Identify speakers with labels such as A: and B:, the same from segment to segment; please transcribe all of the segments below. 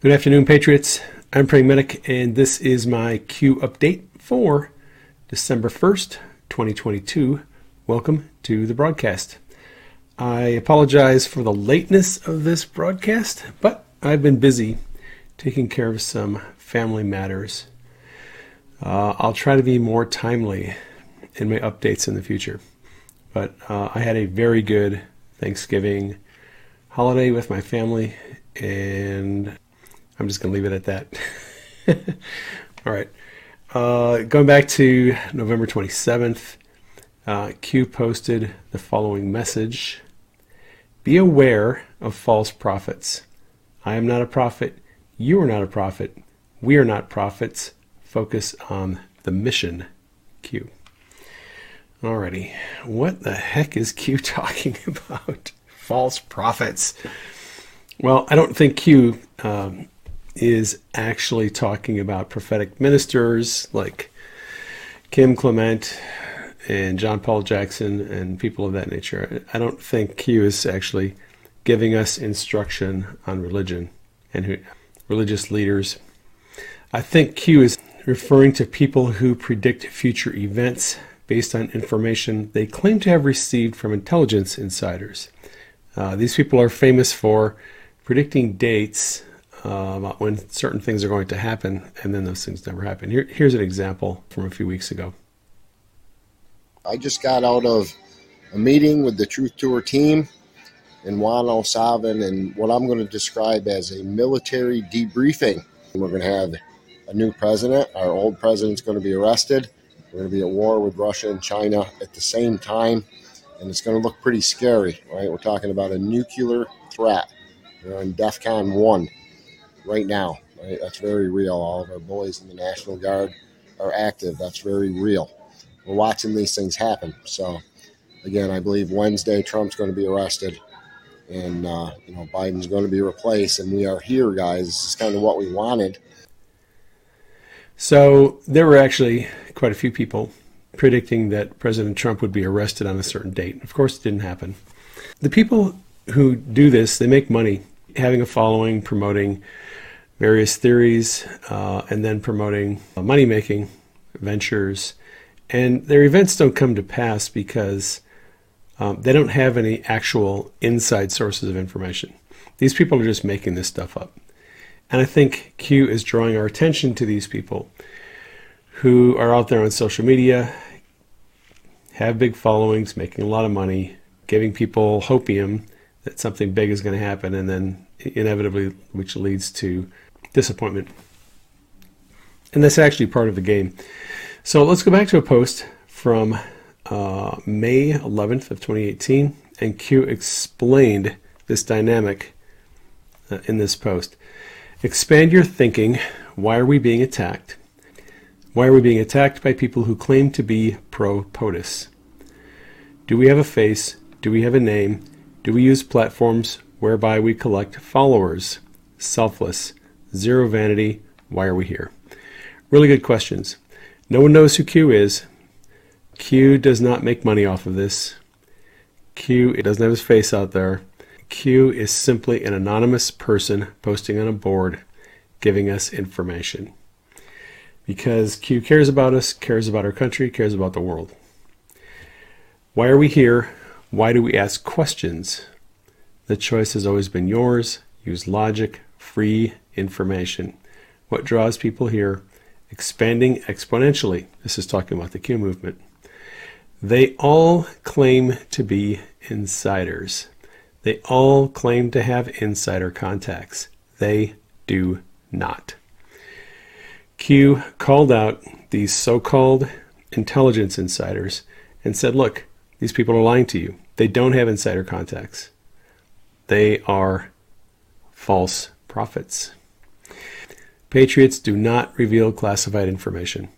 A: Good afternoon, Patriots. I'm Praying Medic, and this is my Q update for December 1st, 2022. Welcome to the broadcast. I apologize for the lateness of this broadcast, but I've been busy taking care of some family matters. Uh, I'll try to be more timely in my updates in the future. But uh, I had a very good Thanksgiving holiday with my family, and I'm just going to leave it at that. All right. Uh, going back to November 27th, uh, Q posted the following message Be aware of false prophets. I am not a prophet. You are not a prophet. We are not prophets. Focus on the mission. Q. Alrighty. What the heck is Q talking about? False prophets. Well, I don't think Q um, is actually talking about prophetic ministers like Kim Clement and John Paul Jackson and people of that nature. I don't think Q is actually giving us instruction on religion and who, religious leaders. I think Q is referring to people who predict future events based on information they claim to have received from intelligence insiders. Uh, these people are famous for predicting dates about when certain things are going to happen, and then those things never happen. Here, here's an example from a few weeks ago.
B: I just got out of a meeting with the Truth Tour team in Juan O'Savin and what I'm going to describe as a military debriefing. We're going to have a new president. Our old president's going to be arrested. We're going to be at war with Russia and China at the same time, and it's going to look pretty scary, right? We're talking about a nuclear threat. We're DEFCON 1 right now. Right? That's very real. All of our boys in the National Guard are active. That's very real. We're watching these things happen. So, again, I believe Wednesday Trump's going to be arrested, and uh, you know Biden's going to be replaced, and we are here, guys. This is kind of what we wanted.
A: So there were actually quite a few people predicting that President Trump would be arrested on a certain date. Of course, it didn't happen. The people who do this, they make money having a following, promoting various theories, uh, and then promoting money making ventures. And their events don't come to pass because um, they don't have any actual inside sources of information. These people are just making this stuff up. And I think Q is drawing our attention to these people who are out there on social media, have big followings, making a lot of money, giving people hopium that something big is going to happen, and then inevitably, which leads to disappointment. And that's actually part of the game. So let's go back to a post from uh, May 11th of 2018, and Q explained this dynamic uh, in this post. Expand your thinking. Why are we being attacked? Why are we being attacked by people who claim to be pro POTUS? Do we have a face? Do we have a name? Do we use platforms whereby we collect followers? Selfless, zero vanity. Why are we here? Really good questions. No one knows who Q is. Q does not make money off of this. Q it doesn't have his face out there. Q is simply an anonymous person posting on a board giving us information. Because Q cares about us, cares about our country, cares about the world. Why are we here? Why do we ask questions? The choice has always been yours. Use logic, free information. What draws people here? Expanding exponentially. This is talking about the Q movement. They all claim to be insiders. They all claim to have insider contacts. They do not. Q called out these so called intelligence insiders and said, Look, these people are lying to you. They don't have insider contacts, they are false prophets. Patriots do not reveal classified information.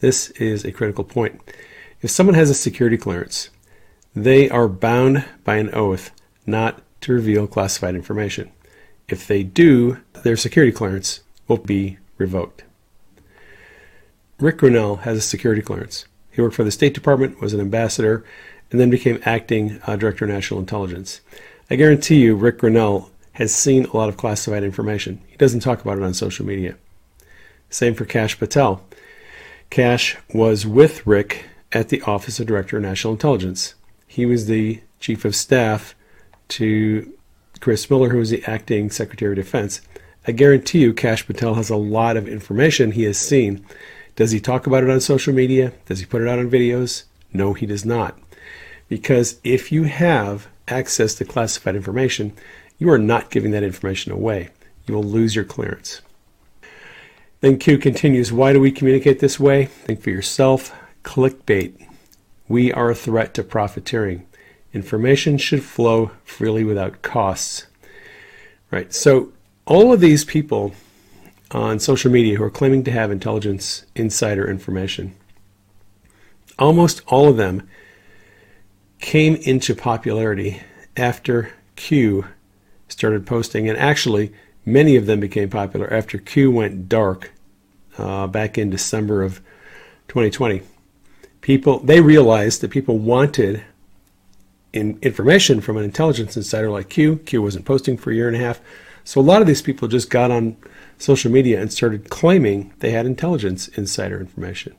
A: This is a critical point. If someone has a security clearance, they are bound by an oath not to reveal classified information. If they do, their security clearance will be revoked. Rick Grenell has a security clearance. He worked for the State Department, was an ambassador, and then became acting uh, director of national intelligence. I guarantee you, Rick Grenell has seen a lot of classified information. He doesn't talk about it on social media. Same for Kash Patel. Kash was with Rick at the Office of Director of National Intelligence. He was the chief of staff to Chris Miller, who was the acting Secretary of Defense. I guarantee you, Kash Patel has a lot of information he has seen. Does he talk about it on social media? Does he put it out on videos? No, he does not. Because if you have access to classified information, you are not giving that information away. You will lose your clearance. Then Q continues Why do we communicate this way? Think for yourself. Clickbait. We are a threat to profiteering. Information should flow freely without costs. Right. So, all of these people on social media who are claiming to have intelligence insider information, almost all of them came into popularity after Q started posting, and actually, many of them became popular after Q went dark uh, back in December of 2020. People they realized that people wanted in information from an intelligence insider like Q. Q wasn't posting for a year and a half, so a lot of these people just got on social media and started claiming they had intelligence insider information,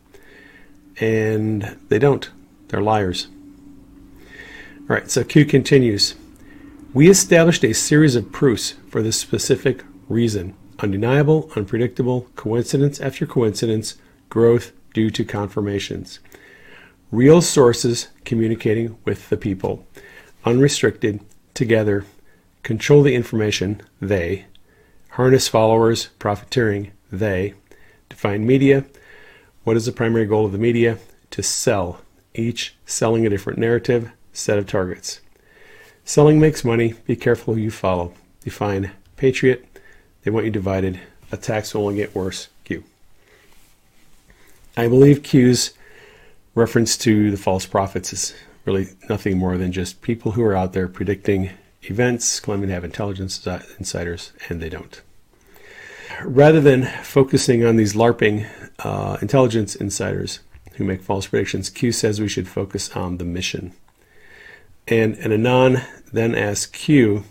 A: and they don't. They're liars. All right, so Q continues. We established a series of proofs for this specific reason undeniable, unpredictable, coincidence after coincidence, growth due to confirmations. Real sources communicating with the people, unrestricted, together, control the information, they, harness followers, profiteering, they, define media. What is the primary goal of the media? To sell, each selling a different narrative, set of targets. Selling makes money. Be careful who you follow. Define patriot. They want you divided. Attacks will only get worse. Q. I believe Q's reference to the false prophets is really nothing more than just people who are out there predicting events, claiming to have intelligence insiders, and they don't. Rather than focusing on these LARPing uh, intelligence insiders who make false predictions, Q says we should focus on the mission. And an Anon then asked Q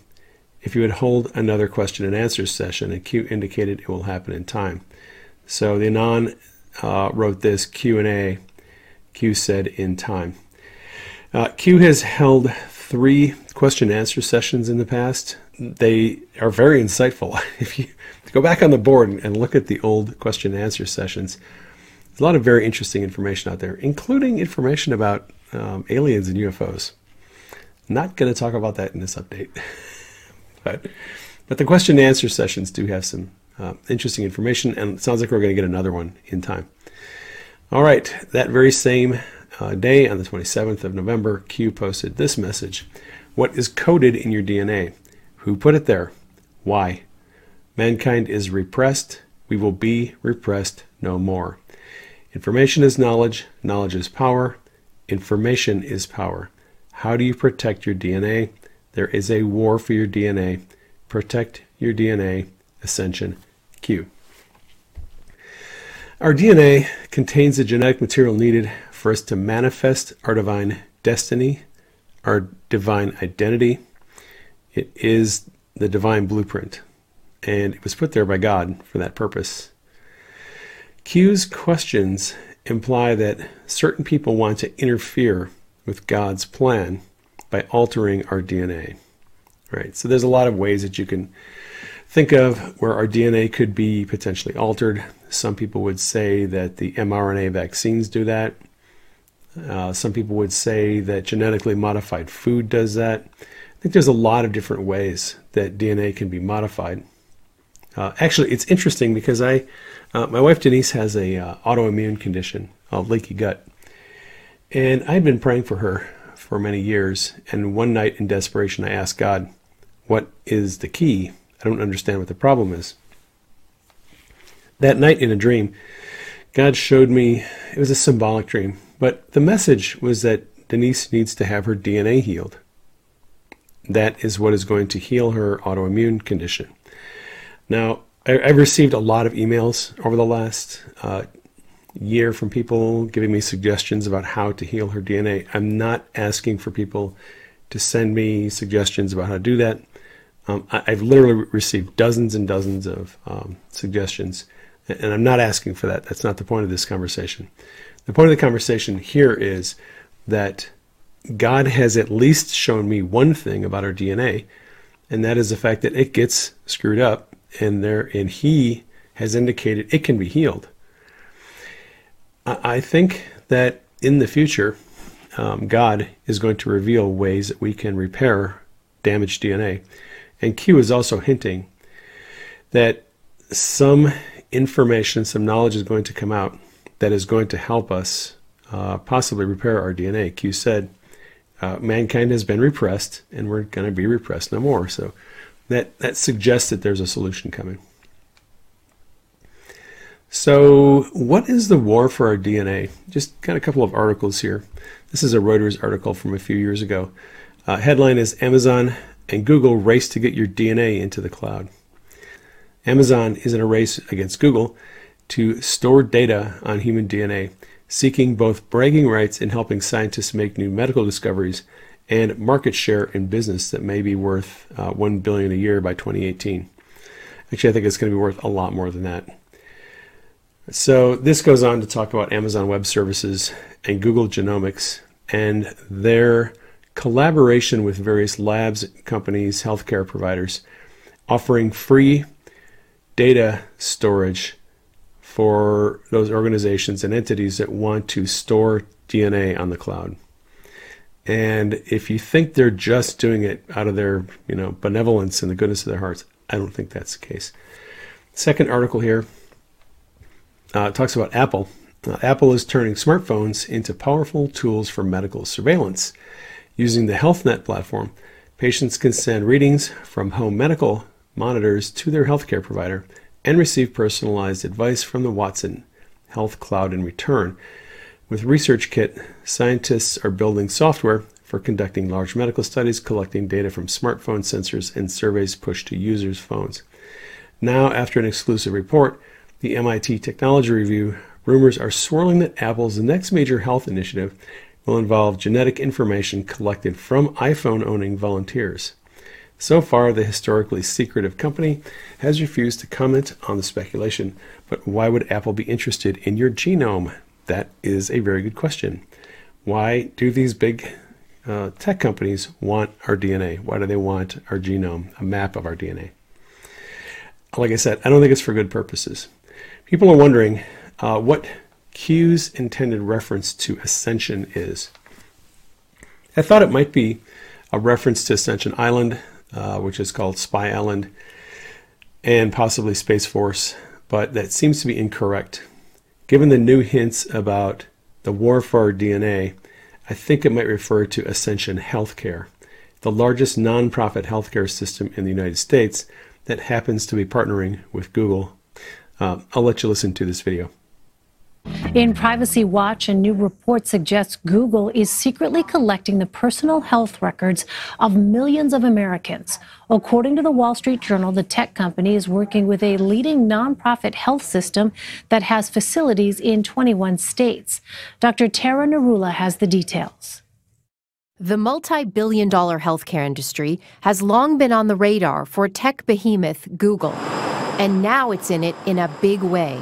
A: if he would hold another question and answer session, and Q indicated it will happen in time. So the Anon uh, wrote this Q&A. Q said in time. Uh, Q has held three question and answer sessions in the past. They are very insightful. If you go back on the board and look at the old question and answer sessions, there's a lot of very interesting information out there, including information about um, aliens and UFOs. Not going to talk about that in this update. but, but the question and answer sessions do have some uh, interesting information, and it sounds like we're going to get another one in time. All right, that very same uh, day, on the 27th of November, Q posted this message What is coded in your DNA? Who put it there? Why? Mankind is repressed. We will be repressed no more. Information is knowledge. Knowledge is power. Information is power. How do you protect your DNA? There is a war for your DNA. Protect your DNA. Ascension Q. Our DNA contains the genetic material needed for us to manifest our divine destiny, our divine identity. It is the divine blueprint, and it was put there by God for that purpose. Q's questions imply that certain people want to interfere with God's plan by altering our DNA. Right? So there's a lot of ways that you can think of where our DNA could be potentially altered. Some people would say that the mRNA vaccines do that. Uh, some people would say that genetically modified food does that. I think there's a lot of different ways that DNA can be modified. Uh, actually, it's interesting because I, uh, my wife Denise has a uh, autoimmune condition, a leaky gut, and I'd been praying for her for many years. And one night in desperation, I asked God, What is the key? I don't understand what the problem is. That night in a dream, God showed me it was a symbolic dream, but the message was that Denise needs to have her DNA healed. That is what is going to heal her autoimmune condition. Now, I, have received a lot of emails over the last uh, year from people giving me suggestions about how to heal her DNA. I'm not asking for people to send me suggestions about how to do that. Um, I, have literally received dozens and dozens of um, suggestions, and I'm not asking for that. That's not the point of this conversation. The point of the conversation here is that God has at least shown me one thing about our DNA, and that is the fact that it gets screwed up, and there, and He has indicated it can be healed. I, think that in the future, um, God is going to reveal ways that we can repair damaged DNA. And Q is also hinting that some information, some knowledge is going to come out that is going to help us uh, possibly repair our DNA. Q said, uh, mankind has been repressed and we're going to be repressed no more. So that, that suggests that there's a solution coming. So, what is the war for our DNA? Just got a couple of articles here. This is a Reuters article from a few years ago. Uh, headline is Amazon and Google race to get your DNA into the cloud. Amazon is in a race against Google to store data on human DNA, seeking both bragging rights in helping scientists make new medical discoveries and market share in business that may be worth uh, 1 billion a year by 2018. Actually, I think it's going to be worth a lot more than that. So this goes on to talk about Amazon Web Services and Google Genomics and their collaboration with various labs, companies, healthcare providers, offering free data storage for those organizations and entities that want to store DNA on the cloud. And if you think they're just doing it out of their, you know, benevolence and the goodness of their hearts, I don't think that's the case. Second article here uh, talks about Apple. Uh, Apple is turning smartphones into powerful tools for medical surveillance. Using the HealthKit platform, patients can send readings from home medical monitors to their healthcare provider and receive personalized advice from the Watson Health Cloud in return. With ResearchKit, scientists are building software for conducting large medical studies, collecting data from smartphone sensors, and surveys pushed to users' phones. Now, after an exclusive report, the MIT Technology Review, rumors are swirling that Apple's next major health initiative will involve genetic information collected from iPhone owning volunteers. So far, the historically secretive company has refused to comment on the speculation, but why would Apple be interested in your genome? That is a very good question. Why do these big uh, tech companies want our DNA? Why do they want our genome, a map of our DNA? Like I said, I don't think it's for good purposes. People are wondering uh, what Q's intended reference to Ascension is. I thought it might be a reference to Ascension Island, uh, which is called Spy Island, and possibly Space Force, but that seems to be incorrect. Given the new hints about the war for our DNA, I think it might refer to Ascension Healthcare, the largest nonprofit healthcare system in the United States that happens to be partnering with Google. Uh, I'll let you listen to this video.
C: In Privacy Watch, a new report suggests Google is secretly collecting the personal health records of millions of Americans. According to the Wall Street Journal, the tech company is working with a leading nonprofit health system that has facilities in 21 states. Dr. Tara Narula has the details.
D: The multi billion dollar healthcare industry has long been on the radar for tech behemoth Google, and now it's in it in a big way.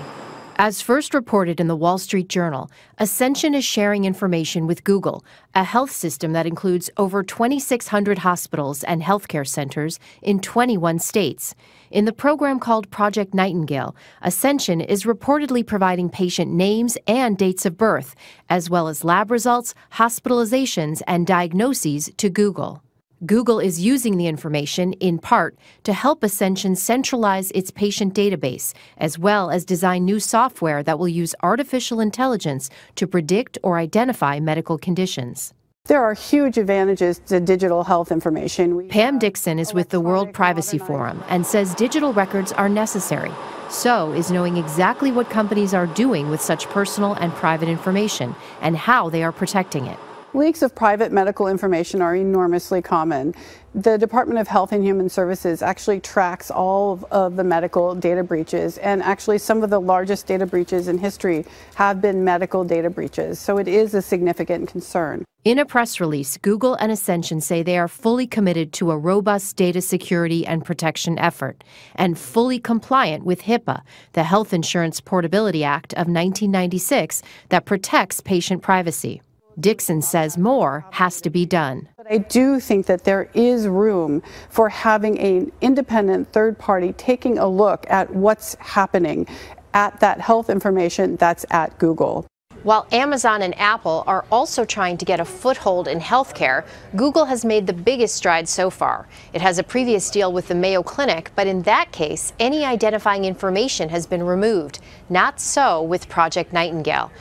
D: As first reported in the Wall Street Journal, Ascension is sharing information with Google, a health system that includes over 2,600 hospitals and healthcare centers in 21 states. In the program called Project Nightingale, Ascension is reportedly providing patient names and dates of birth, as well as lab results, hospitalizations, and diagnoses to Google. Google is using the information, in part, to help Ascension centralize its patient database, as well as design new software that will use artificial intelligence to predict or identify medical conditions.
E: There are huge advantages to digital health information.
D: We Pam Dixon is with the World Privacy Forum and says digital records are necessary. So is knowing exactly what companies are doing with such personal and private information and how they are protecting it.
E: Leaks of private medical information are enormously common. The Department of Health and Human Services actually tracks all of, the medical data breaches, and actually, some of the largest data breaches in history have been medical data breaches. So, it is a significant concern.
D: In a press release, Google and Ascension say they are fully committed to a robust data security and protection effort and fully compliant with HIPAA, the Health Insurance Portability Act of 1996 that protects patient privacy. Dixon says more has to be done.
E: But I do think that there is room for having an independent third party taking a look at what's happening at that health information that's at Google.
D: While Amazon and Apple are also trying to get a foothold in healthcare, Google has made the biggest stride so far. It has a previous deal with the Mayo Clinic, but in that case, any identifying information has been removed. Not so with Project Nightingale.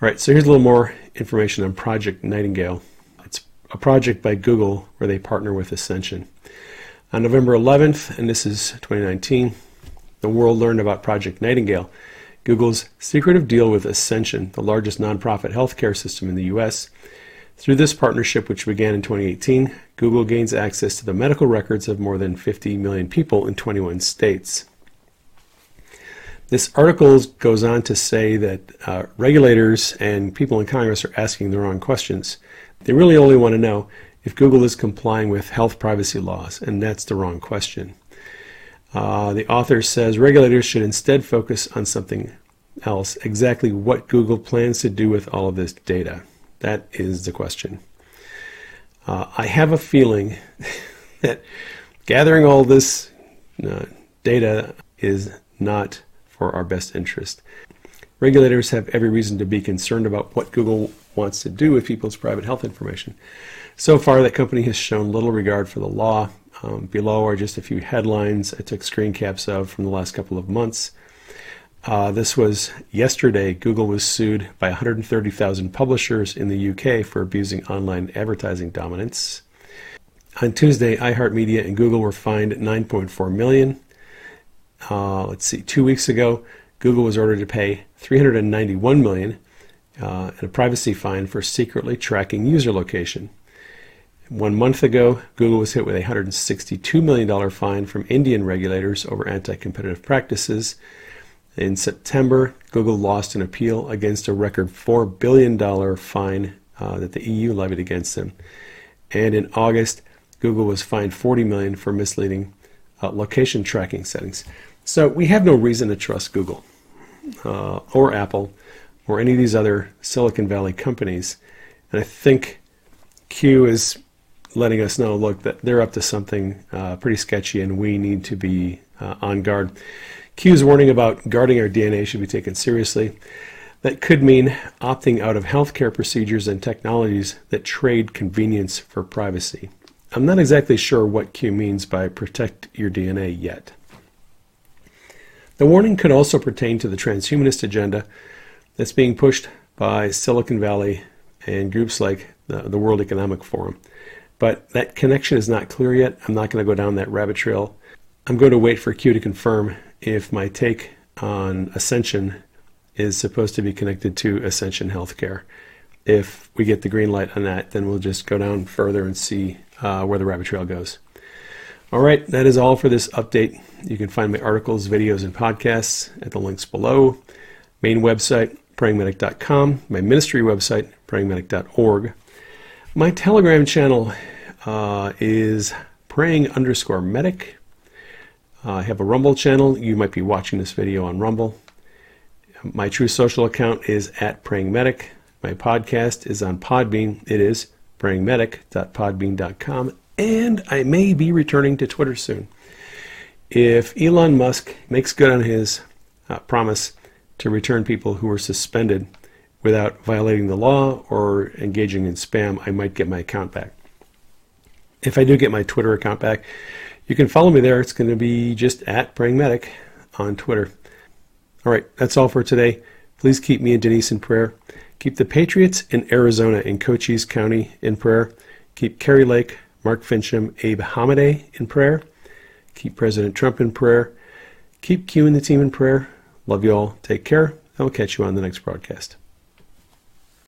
A: All right, so here's a little more information on Project Nightingale. It's a project by Google where they partner with Ascension. On November 11th, and this is 2019, the world learned about Project Nightingale, Google's secretive deal with Ascension, the largest nonprofit healthcare system in the US. Through this partnership, which began in 2018, Google gains access to the medical records of more than 50 million people in 21 states. This article goes on to say that uh, regulators and people in Congress are asking the wrong questions. They really only want to know if Google is complying with health privacy laws, and that's the wrong question. Uh, the author says regulators should instead focus on something else exactly what Google plans to do with all of this data. That is the question. Uh, I have a feeling that gathering all this uh, data is not for our best interest. Regulators have every reason to be concerned about what Google wants to do with people's private health information. So far, that company has shown little regard for the law. Um, below are just a few headlines I took screen caps of from the last couple of months. Uh, this was yesterday. Google was sued by 130,000 publishers in the UK for abusing online advertising dominance. On Tuesday, iHeartMedia and Google were fined 9.4 million. Uh, let's see, two weeks ago, Google was ordered to pay 391 million uh, in a privacy fine for secretly tracking user location. One month ago, Google was hit with a $162 million fine from Indian regulators over anti competitive practices. In September, Google lost an appeal against a record $4 billion fine uh, that the EU levied against them. And in August, Google was fined 40 million for misleading uh, location tracking settings. So we have no reason to trust Google uh, or Apple or any of these other Silicon Valley companies. And I think Q is letting us know, look, that they're up to something uh, pretty sketchy, and we need to be uh, on guard. Q's warning about guarding our DNA should be taken seriously. That could mean opting out of healthcare procedures and technologies that trade convenience for privacy. I'm not exactly sure what Q means by protect your DNA yet. The warning could also pertain to the transhumanist agenda that's being pushed by Silicon Valley and groups like the, the World Economic Forum. But that connection is not clear yet. I'm not going to go down that rabbit trail. I'm going to wait for Q to confirm if my take on Ascension is supposed to be connected to Ascension Healthcare. If we get the green light on that, then we'll just go down further and see uh, where the rabbit trail goes. All right, that is all for this update. You can find my articles, videos, and podcasts at the links below. Main website, prayingmedic.com. My ministry website, prayingmedic.org. My Telegram channel uh, is praying underscore medic. Uh, I have a Rumble channel. You might be watching this video on Rumble. My Truth Social account is at Praying Medic. My podcast is on Podbean. It is prayingmedic.podbean.com and I may be returning to Twitter soon. If Elon Musk makes good on his uh, promise to return people who were suspended without violating the law or engaging in spam, I might get my account back. If I do get my Twitter account back, you can follow me there. It's going to be just at Praying Medic on Twitter. All right, that's all for today. Please keep me and Denise in prayer. Keep the Patriots in Arizona in Cochise County in prayer. Keep Kari Lake, Mark Finchem, Abe Hamadeh in prayer. Keep President Trump in prayer. Keep Q and the team in prayer. Love you all. Take care. I'll catch you on the next broadcast.